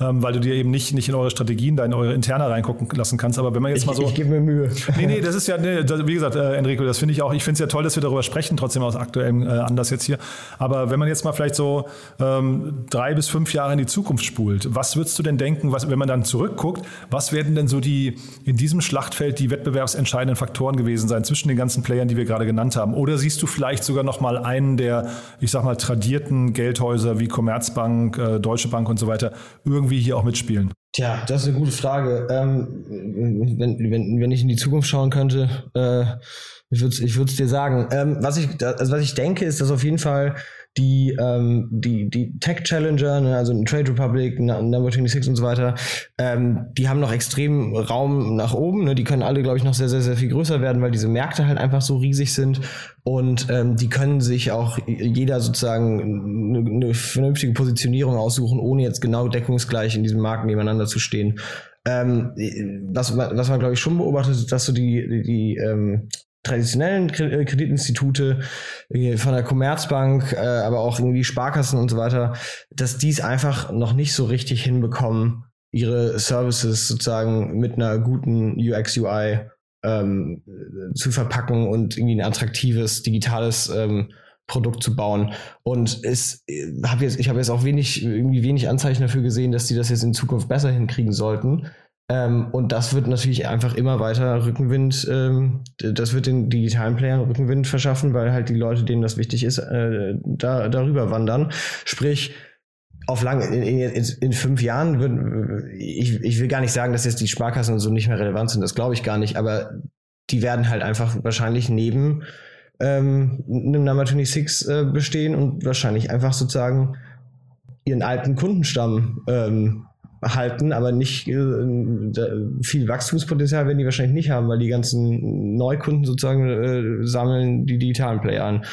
ähm, weil du dir eben nicht, nicht in eure Strategien, da in eure Interne reingucken lassen kannst. Aber wenn man jetzt ich, mal so. Ich gebe mir Mühe. *laughs* Nee, nee, das ist ja, nee, das, wie gesagt, äh, Enrico, das finde ich auch, ich finde es ja toll, dass wir darüber sprechen, trotzdem aus aktuellem äh, Anlass jetzt hier. Aber wenn man jetzt mal vielleicht so ähm, drei bis fünf Jahre in die Zukunft spult, was würdest du denn denken, was, wenn man dann zurückguckt, was werden denn so die in diesem Schlachtfeld die wettbewerbsentscheidenden Faktoren gewesen sein zwischen den ganzen Playern, die wir gerade genannt haben? Oder siehst du vielleicht sogar noch mal einen der, ich sag mal, tradierten Geldhäuser wie Commerzbank, äh, Deutsche Bank und so weiter irgendwie hier auch mitspielen? Tja, das ist eine gute Frage. Ähm, wenn, wenn, wenn ich in die Zukunft schauen könnte, äh, ich würde es ich dir sagen. Ähm, was, ich, also was ich denke, ist, dass auf jeden Fall die, ähm, die, die Tech Challenger, ne, also Trade Republic, Number 26 und so weiter, ähm, die haben noch extrem Raum nach oben. Ne? Die können alle, glaube ich, noch sehr, sehr, sehr viel größer werden, weil diese Märkte halt einfach so riesig sind. Und ähm, die können sich auch jeder sozusagen eine, eine vernünftige Positionierung aussuchen, ohne jetzt genau deckungsgleich in diesem Markt nebeneinander zu stehen. Ähm, was, was man, glaube ich, schon beobachtet, ist, dass so die, die, die ähm, traditionellen äh, Kreditinstitute von der Commerzbank, äh, aber auch irgendwie Sparkassen und so weiter, dass die es einfach noch nicht so richtig hinbekommen, ihre Services sozusagen mit einer guten UX UI ähm, zu verpacken und irgendwie ein attraktives digitales ähm, Produkt zu bauen. Und es äh, habe jetzt, ich habe jetzt auch wenig, irgendwie wenig Anzeichen dafür gesehen, dass die das jetzt in Zukunft besser hinkriegen sollten. Ähm, und das wird natürlich einfach immer weiter Rückenwind, ähm, das wird den digitalen Playern Rückenwind verschaffen, weil halt die Leute, denen das wichtig ist, äh, da, darüber wandern. Sprich, auf lang, in, in, in fünf Jahren wird, ich, ich will gar nicht sagen, dass jetzt die Sparkassen und so nicht mehr relevant sind, das glaube ich gar nicht, aber die werden halt einfach wahrscheinlich neben ähm, einem Number 26 äh, bestehen und wahrscheinlich einfach sozusagen ihren alten Kundenstamm ähm, halten, aber nicht äh, viel Wachstumspotenzial werden die wahrscheinlich nicht haben, weil die ganzen Neukunden sozusagen äh, sammeln die digitalen Player an.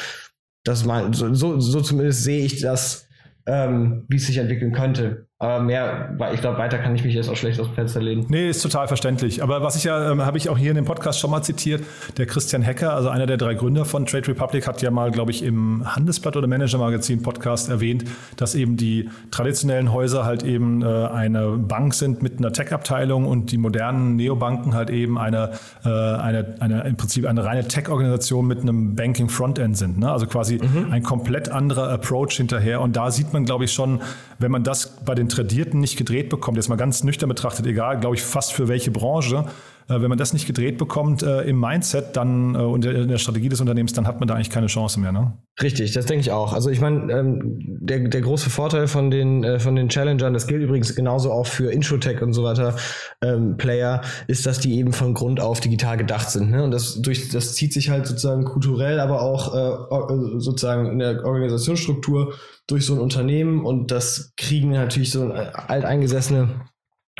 Das mein, so, so zumindest sehe ich das, ähm, wie es sich entwickeln könnte. Aber mehr, weil ich glaube, weiter kann ich mich jetzt auch schlecht aus dem Fenster lehnen. Nee, ist total verständlich. Aber was ich ja, ähm, habe ich auch hier in dem Podcast schon mal zitiert, der Christian Hecker, also einer der drei Gründer von Trade Republic, hat ja mal, glaube ich, im Handelsblatt oder Manager Magazin Podcast erwähnt, dass eben die traditionellen Häuser halt eben äh, eine Bank sind mit einer Tech-Abteilung und die modernen Neobanken halt eben eine, äh, eine, eine im Prinzip eine reine Tech-Organisation mit einem Banking-Frontend sind. Ne? Also quasi mhm. ein komplett anderer Approach hinterher. Und da sieht man, glaube ich, schon, wenn man das bei den Tradierten nicht gedreht bekommt, jetzt mal ganz nüchtern betrachtet, egal, glaube ich, fast für welche Branche, wenn man das nicht gedreht bekommt äh, im Mindset dann äh, und in der Strategie des Unternehmens, dann hat man da eigentlich keine Chance mehr. Ne? Richtig, das denke ich auch. Also ich meine, ähm, der, der große Vorteil von den, äh, von den Challengern, das gilt übrigens genauso auch für Introtech und so weiter, ähm, Player, ist, dass die eben von Grund auf digital gedacht sind. Ne? Und das, durch, das zieht sich halt sozusagen kulturell, aber auch äh, sozusagen in der Organisationsstruktur durch so ein Unternehmen und das kriegen natürlich so alteingesessene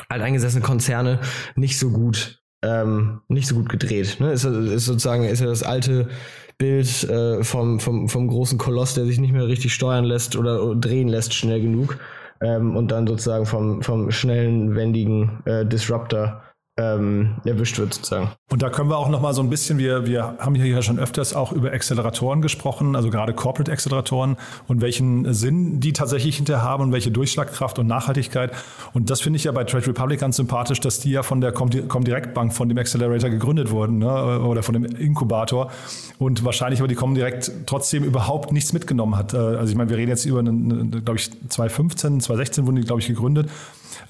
alteingesessene Konzerne nicht so gut, ähm, nicht so gut gedreht. Ne? Ist, ist sozusagen ist ja das alte Bild äh, vom, vom, vom großen Koloss, der sich nicht mehr richtig steuern lässt oder drehen lässt schnell genug. Ähm, und dann sozusagen vom, vom schnellen, wendigen äh, Disruptor ähm, erwischt wird sozusagen. Und da können wir auch noch mal so ein bisschen, wir, wir haben hier ja schon öfters auch über Acceleratoren gesprochen, also gerade Corporate Acceleratoren und welchen Sinn die tatsächlich hinterher haben und welche Durchschlagkraft und Nachhaltigkeit. Und das finde ich ja bei Trade Republic ganz sympathisch, dass die ja von der Comdirect Bank, von dem Accelerator gegründet wurden ne? oder von dem Inkubator und wahrscheinlich aber die Comdirect trotzdem überhaupt nichts mitgenommen hat. Äh, also ich meine, wir reden jetzt über, glaube ich, 2015, 2016 wurden die, glaube ich, gegründet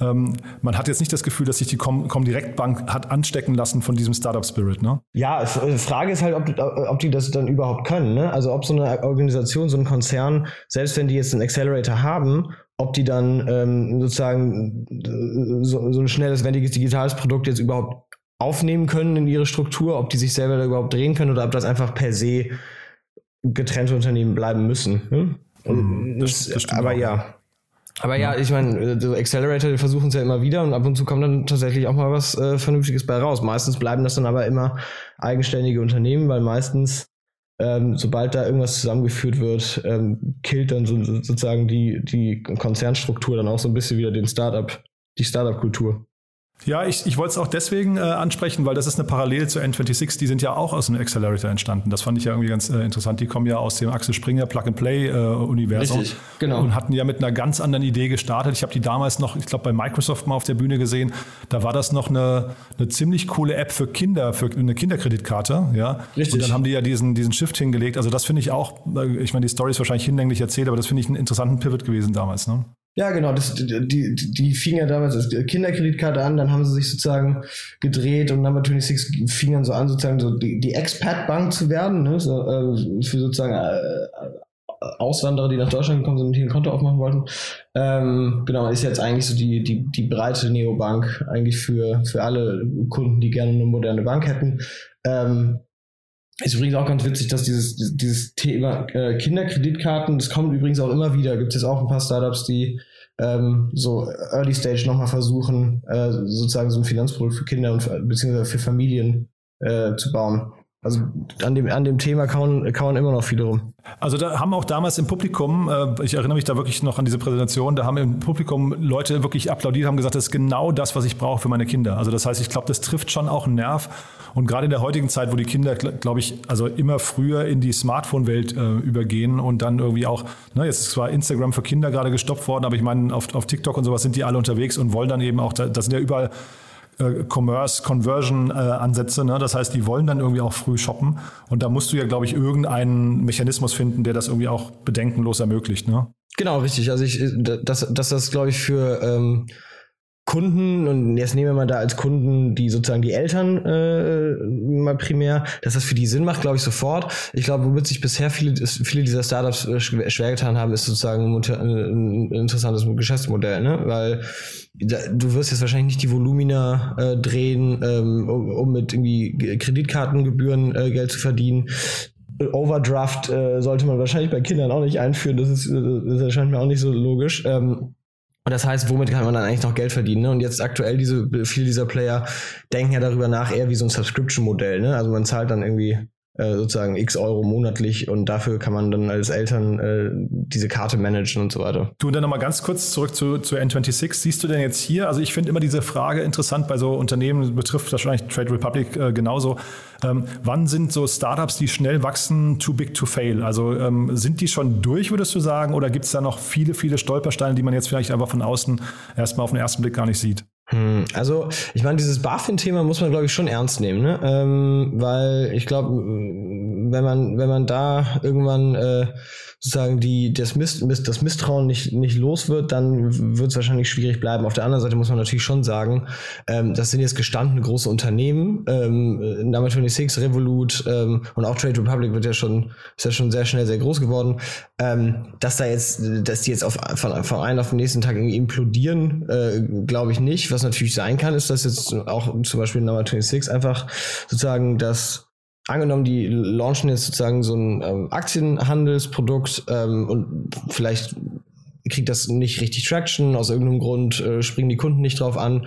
ähm, man hat jetzt nicht das Gefühl, dass sich die Comdirect Bank hat anstecken lassen von diesem Startup Spirit, ne? Ja, äh, Frage ist halt, ob, ob die das dann überhaupt können, ne? Also ob so eine Organisation, so ein Konzern, selbst wenn die jetzt einen Accelerator haben, ob die dann ähm, sozusagen äh, so, so ein schnelles, wendiges digitales Produkt jetzt überhaupt aufnehmen können in ihre Struktur, ob die sich selber da überhaupt drehen können oder ob das einfach per se getrennte Unternehmen bleiben müssen. Mhm, das, das aber auch. ja, aber ja, ich meine, so Accelerator versuchen es ja immer wieder und ab und zu kommt dann tatsächlich auch mal was äh, Vernünftiges bei raus. Meistens bleiben das dann aber immer eigenständige Unternehmen, weil meistens, ähm, sobald da irgendwas zusammengeführt wird, ähm, killt dann so, sozusagen die, die Konzernstruktur dann auch so ein bisschen wieder den Startup, die Startup-Kultur. Ja, ich, ich wollte es auch deswegen äh, ansprechen, weil das ist eine Parallele zu N26. Die sind ja auch aus einem Accelerator entstanden. Das fand ich ja irgendwie ganz äh, interessant. Die kommen ja aus dem Axel Springer Plug-and-Play-Universum. Äh, genau. Und hatten ja mit einer ganz anderen Idee gestartet. Ich habe die damals noch, ich glaube, bei Microsoft mal auf der Bühne gesehen. Da war das noch eine, eine ziemlich coole App für Kinder, für eine Kinderkreditkarte. Ja? Richtig. Und dann haben die ja diesen, diesen Shift hingelegt. Also das finde ich auch, äh, ich meine, die Story ist wahrscheinlich hinlänglich erzählt, aber das finde ich einen interessanten Pivot gewesen damals. Ne? Ja, genau. Das, die, die, die fing ja damals als Kinderkreditkarte an, dann haben sie sich sozusagen gedreht und Number 26 fing dann so an, sozusagen so die, die Expat-Bank zu werden, ne? so, äh, für sozusagen äh, Auswanderer, die nach Deutschland gekommen sind und hier ein Konto aufmachen wollten. Ähm, genau, ist jetzt eigentlich so die, die, die breite Neobank eigentlich für, für alle Kunden, die gerne eine moderne Bank hätten. Ähm, ist übrigens auch ganz witzig, dass dieses, dieses Thema äh, Kinderkreditkarten, das kommt übrigens auch immer wieder. Gibt es auch ein paar Startups, die ähm, so Early Stage nochmal versuchen, äh, sozusagen so ein Finanzprodukt für Kinder und für, beziehungsweise für Familien äh, zu bauen. Also an dem, an dem Thema kauen, kauen immer noch viele rum. Also da haben auch damals im Publikum, äh, ich erinnere mich da wirklich noch an diese Präsentation, da haben im Publikum Leute wirklich applaudiert, haben gesagt, das ist genau das, was ich brauche für meine Kinder. Also das heißt, ich glaube, das trifft schon auch einen Nerv. Und gerade in der heutigen Zeit, wo die Kinder, glaube ich, also immer früher in die Smartphone-Welt äh, übergehen und dann irgendwie auch, ne, jetzt ist zwar Instagram für Kinder gerade gestoppt worden, aber ich meine, auf, auf TikTok und sowas sind die alle unterwegs und wollen dann eben auch, das sind ja überall äh, Commerce, Conversion-Ansätze. Äh, ne? Das heißt, die wollen dann irgendwie auch früh shoppen. Und da musst du ja, glaube ich, irgendeinen Mechanismus finden, der das irgendwie auch bedenkenlos ermöglicht. Ne? Genau, richtig. Also ich, dass, dass das, glaube ich, für ähm, Kunden, und jetzt nehmen wir mal da als Kunden die sozusagen die Eltern äh, mal primär, dass das für die Sinn macht, glaube ich, sofort. Ich glaube, womit sich bisher viele, viele dieser Startups äh, schwer getan haben, ist sozusagen ein, interessantes Geschäftsmodell, ne? Weil du wirst jetzt wahrscheinlich nicht die Volumina äh, drehen, ähm, um, um mit irgendwie Kreditkartengebühren äh, Geld zu verdienen. Overdraft äh, sollte man wahrscheinlich bei Kindern auch nicht einführen. Das ist, das erscheint mir auch nicht so logisch. Ähm, und das heißt, womit kann man dann eigentlich noch Geld verdienen? Ne? Und jetzt aktuell diese, viele dieser Player denken ja darüber nach, eher wie so ein Subscription-Modell. Ne? Also man zahlt dann irgendwie äh, sozusagen x Euro monatlich und dafür kann man dann als Eltern äh, diese Karte managen und so weiter. Du und dann nochmal ganz kurz zurück zu, zu N26. Siehst du denn jetzt hier, also ich finde immer diese Frage interessant bei so Unternehmen, betrifft wahrscheinlich Trade Republic äh, genauso. Ähm, wann sind so Startups, die schnell wachsen, too big to fail? Also ähm, sind die schon durch, würdest du sagen, oder gibt es da noch viele, viele Stolpersteine, die man jetzt vielleicht einfach von außen erstmal auf den ersten Blick gar nicht sieht? Hm, also, ich meine, dieses BaFin-Thema muss man, glaube ich, schon ernst nehmen, ne? Ähm, weil ich glaube, wenn man, wenn man da irgendwann äh, sozusagen die, das, Miss, das Misstrauen nicht, nicht los wird, dann wird es wahrscheinlich schwierig bleiben. Auf der anderen Seite muss man natürlich schon sagen, ähm, das sind jetzt gestandene große Unternehmen, ähm, Number 26, Revolut ähm, und auch Trade Republic wird ja schon, ist ja schon sehr schnell sehr groß geworden. Ähm, dass da jetzt, dass die jetzt auf, von, von einem auf den nächsten Tag irgendwie implodieren, äh, glaube ich nicht. Was natürlich sein kann, ist, dass jetzt auch zum Beispiel Number 26 einfach sozusagen das angenommen, die launchen jetzt sozusagen so ein ähm, Aktienhandelsprodukt ähm, und vielleicht kriegt das nicht richtig Traction, aus irgendeinem Grund äh, springen die Kunden nicht drauf an.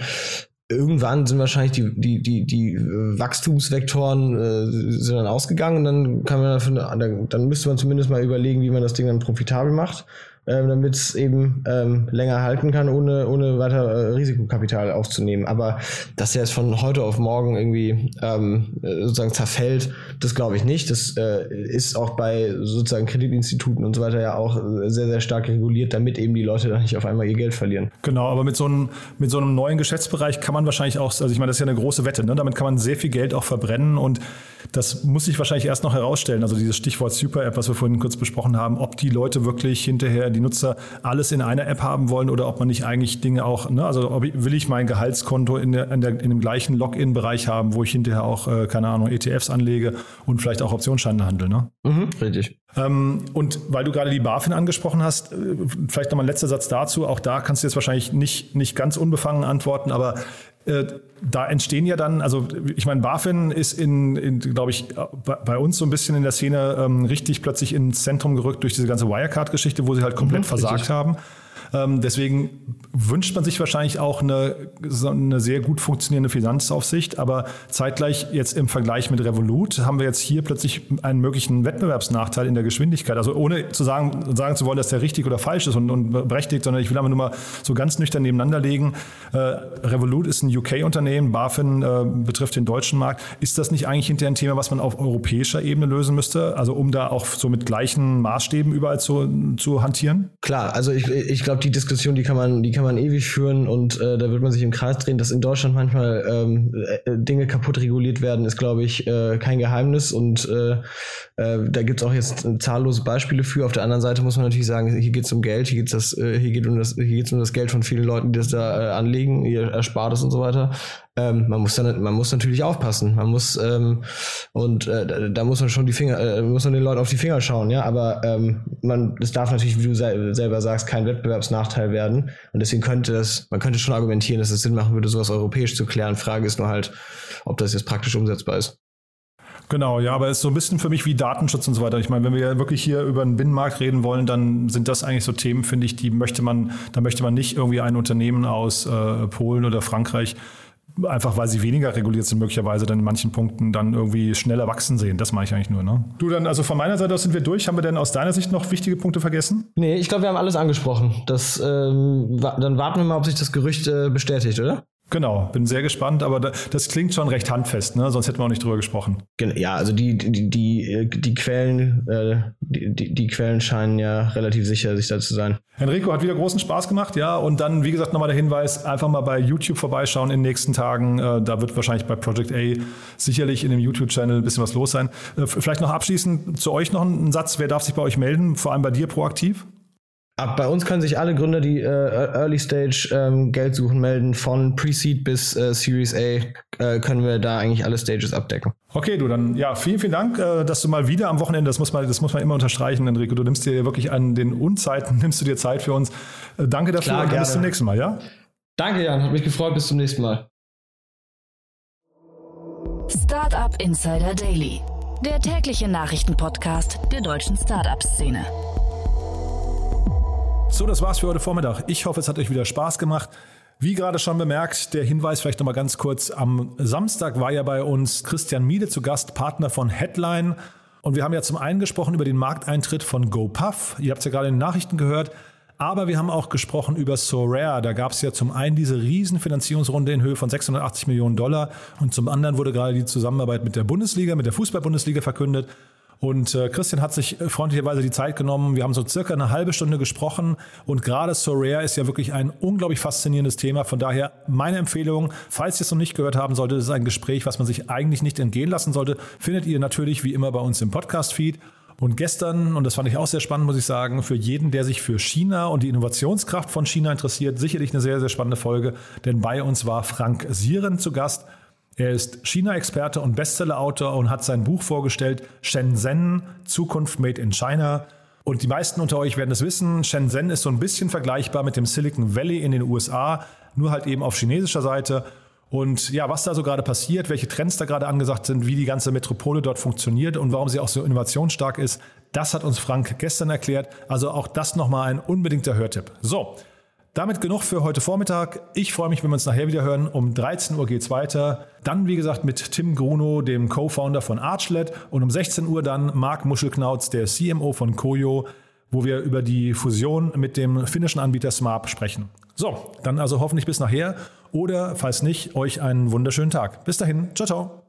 Irgendwann sind wahrscheinlich die, die, die, die Wachstumsvektoren äh, sind dann ausgegangen. Und dann kann man dann müsste man zumindest mal überlegen, wie man das Ding dann profitabel macht ähm, damit es eben ähm, länger halten kann, ohne, ohne weiter äh, Risikokapital aufzunehmen. Aber dass er jetzt von heute auf morgen irgendwie ähm, sozusagen zerfällt, das glaube ich nicht. Das äh, ist auch bei sozusagen Kreditinstituten und so weiter ja auch sehr, sehr stark reguliert, damit eben die Leute dann nicht auf einmal ihr Geld verlieren. Genau, aber mit so einem, mit so einem neuen Geschäftsbereich kann man wahrscheinlich auch, also ich meine, das ist ja eine große Wette, ne? damit kann man sehr viel Geld auch verbrennen und das muss sich wahrscheinlich erst noch herausstellen. Also dieses Stichwort Super App, was wir vorhin kurz besprochen haben, ob die Leute wirklich hinterher die Nutzer alles in einer App haben wollen oder ob man nicht eigentlich Dinge auch, ne, also ob ich, will ich mein Gehaltskonto in, der, in, der, in dem gleichen Login-Bereich haben, wo ich hinterher auch, äh, keine Ahnung, ETFs anlege und vielleicht auch Optionsscheine handle, ne? Mhm, richtig. Ähm, und weil du gerade die BaFin angesprochen hast, äh, vielleicht nochmal ein letzter Satz dazu. Auch da kannst du jetzt wahrscheinlich nicht, nicht ganz unbefangen antworten, aber da entstehen ja dann, also ich meine, BaFin ist in, in glaube ich, bei uns so ein bisschen in der Szene ähm, richtig plötzlich ins Zentrum gerückt durch diese ganze Wirecard-Geschichte, wo sie halt komplett mhm, versagt richtig. haben. Ähm, deswegen wünscht man sich wahrscheinlich auch eine, eine sehr gut funktionierende Finanzaufsicht, aber zeitgleich jetzt im Vergleich mit Revolut haben wir jetzt hier plötzlich einen möglichen Wettbewerbsnachteil in der Geschwindigkeit. Also ohne zu sagen, sagen zu wollen, dass der richtig oder falsch ist und, und berechtigt, sondern ich will aber nur mal so ganz nüchtern nebeneinander legen. Äh, Revolut ist ein UK-Unternehmen, BaFin äh, betrifft den deutschen Markt. Ist das nicht eigentlich hinterher ein Thema, was man auf europäischer Ebene lösen müsste? Also um da auch so mit gleichen Maßstäben überall zu, zu hantieren? Klar, also ich, ich glaube, die Diskussion, die kann man, die kann man ewig führen und äh, da wird man sich im Kreis drehen. Dass in Deutschland manchmal ähm, äh, Dinge kaputt reguliert werden, ist, glaube ich, äh, kein Geheimnis und äh, äh, da gibt es auch jetzt zahllose Beispiele für. Auf der anderen Seite muss man natürlich sagen, hier geht es um Geld, hier geht es äh, um das, um das Geld von vielen Leuten, die das da äh, anlegen, ihr Erspartes und so weiter. Ähm, man muss dann, man muss natürlich aufpassen. Man muss ähm, und äh, da muss man schon die Finger, äh, muss man den Leuten auf die Finger schauen, ja. Aber ähm, man, es darf natürlich, wie du se selber sagst, kein Wettbewerbsnachteil werden. Und deswegen könnte es, man könnte schon argumentieren, dass es Sinn machen würde, sowas europäisch zu klären. Frage ist nur halt, ob das jetzt praktisch umsetzbar ist. Genau, ja, aber es ist so ein bisschen für mich wie Datenschutz und so weiter. Ich meine, wenn wir ja wirklich hier über einen Binnenmarkt reden wollen, dann sind das eigentlich so Themen, finde ich, die möchte man, da möchte man nicht irgendwie ein Unternehmen aus äh, Polen oder Frankreich einfach weil sie weniger reguliert sind, möglicherweise dann in manchen Punkten dann irgendwie schneller wachsen sehen. Das mache ich eigentlich nur. Ne? Du dann, also von meiner Seite aus sind wir durch. Haben wir denn aus deiner Sicht noch wichtige Punkte vergessen? Nee, ich glaube, wir haben alles angesprochen. Das, ähm, dann warten wir mal, ob sich das Gerücht äh, bestätigt, oder? Genau, bin sehr gespannt, aber das klingt schon recht handfest, ne? sonst hätten wir auch nicht drüber gesprochen. Ja, also die, die, die, die Quellen, äh, die, die Quellen scheinen ja relativ sicher sich da zu sein. Enrico hat wieder großen Spaß gemacht, ja. Und dann, wie gesagt, nochmal der Hinweis, einfach mal bei YouTube vorbeischauen in den nächsten Tagen. Äh, da wird wahrscheinlich bei Project A sicherlich in dem YouTube-Channel ein bisschen was los sein. Äh, vielleicht noch abschließend zu euch noch ein Satz. Wer darf sich bei euch melden? Vor allem bei dir proaktiv? Ab bei uns können sich alle Gründer, die äh, Early Stage ähm, Geld suchen, melden. Von Pre-Seed bis äh, Series A äh, können wir da eigentlich alle Stages abdecken. Okay, du dann, ja, vielen, vielen Dank, äh, dass du mal wieder am Wochenende, das muss man, das muss man immer unterstreichen, Enrico, du nimmst dir wirklich an den Unzeiten, *laughs* nimmst du dir Zeit für uns. Äh, danke dafür Klar, und bis zum nächsten Mal, ja? Danke, Jan, hat mich gefreut, bis zum nächsten Mal. Startup Insider Daily, der tägliche Nachrichtenpodcast der deutschen Startup-Szene. So, das war's für heute Vormittag. Ich hoffe, es hat euch wieder Spaß gemacht. Wie gerade schon bemerkt, der Hinweis vielleicht nochmal ganz kurz. Am Samstag war ja bei uns Christian Miede zu Gast, Partner von Headline. Und wir haben ja zum einen gesprochen über den Markteintritt von GoPuff. Ihr habt es ja gerade in den Nachrichten gehört. Aber wir haben auch gesprochen über Sorare. Da gab es ja zum einen diese Riesenfinanzierungsrunde in Höhe von 680 Millionen Dollar und zum anderen wurde gerade die Zusammenarbeit mit der Bundesliga, mit der Fußball-Bundesliga verkündet. Und äh, Christian hat sich freundlicherweise die Zeit genommen. Wir haben so circa eine halbe Stunde gesprochen. Und gerade Sorare ist ja wirklich ein unglaublich faszinierendes Thema. Von daher meine Empfehlung, falls ihr es noch nicht gehört haben solltet, ist ein Gespräch, was man sich eigentlich nicht entgehen lassen sollte, findet ihr natürlich wie immer bei uns im Podcast-Feed. Und gestern, und das fand ich auch sehr spannend, muss ich sagen, für jeden, der sich für China und die Innovationskraft von China interessiert, sicherlich eine sehr, sehr spannende Folge. Denn bei uns war Frank Sieren zu Gast. Er ist China-Experte und Bestseller-Autor und hat sein Buch vorgestellt, Shenzhen, Zukunft Made in China. Und die meisten unter euch werden es wissen, Shenzhen ist so ein bisschen vergleichbar mit dem Silicon Valley in den USA, nur halt eben auf chinesischer Seite. Und ja, was da so gerade passiert, welche Trends da gerade angesagt sind, wie die ganze Metropole dort funktioniert und warum sie auch so innovationsstark ist, Das hat uns Frank gestern erklärt. Also auch das nochmal ein unbedingter Hörtipp. So, damit genug für heute Vormittag. Ich freue mich, wenn wir uns nachher wieder hören. Um 13 Uhr geht es weiter. Dann, wie gesagt, mit Tim Gruno, dem Co-Founder von Archlet. Und um 16 Uhr dann Marc Muschelknautz, der CMO von Koyo, wo wir über die Fusion mit dem finnischen Anbieter Smart sprechen. So, dann also hoffentlich bis nachher. Oder, falls nicht, euch einen wunderschönen Tag. Bis dahin. Ciao, ciao.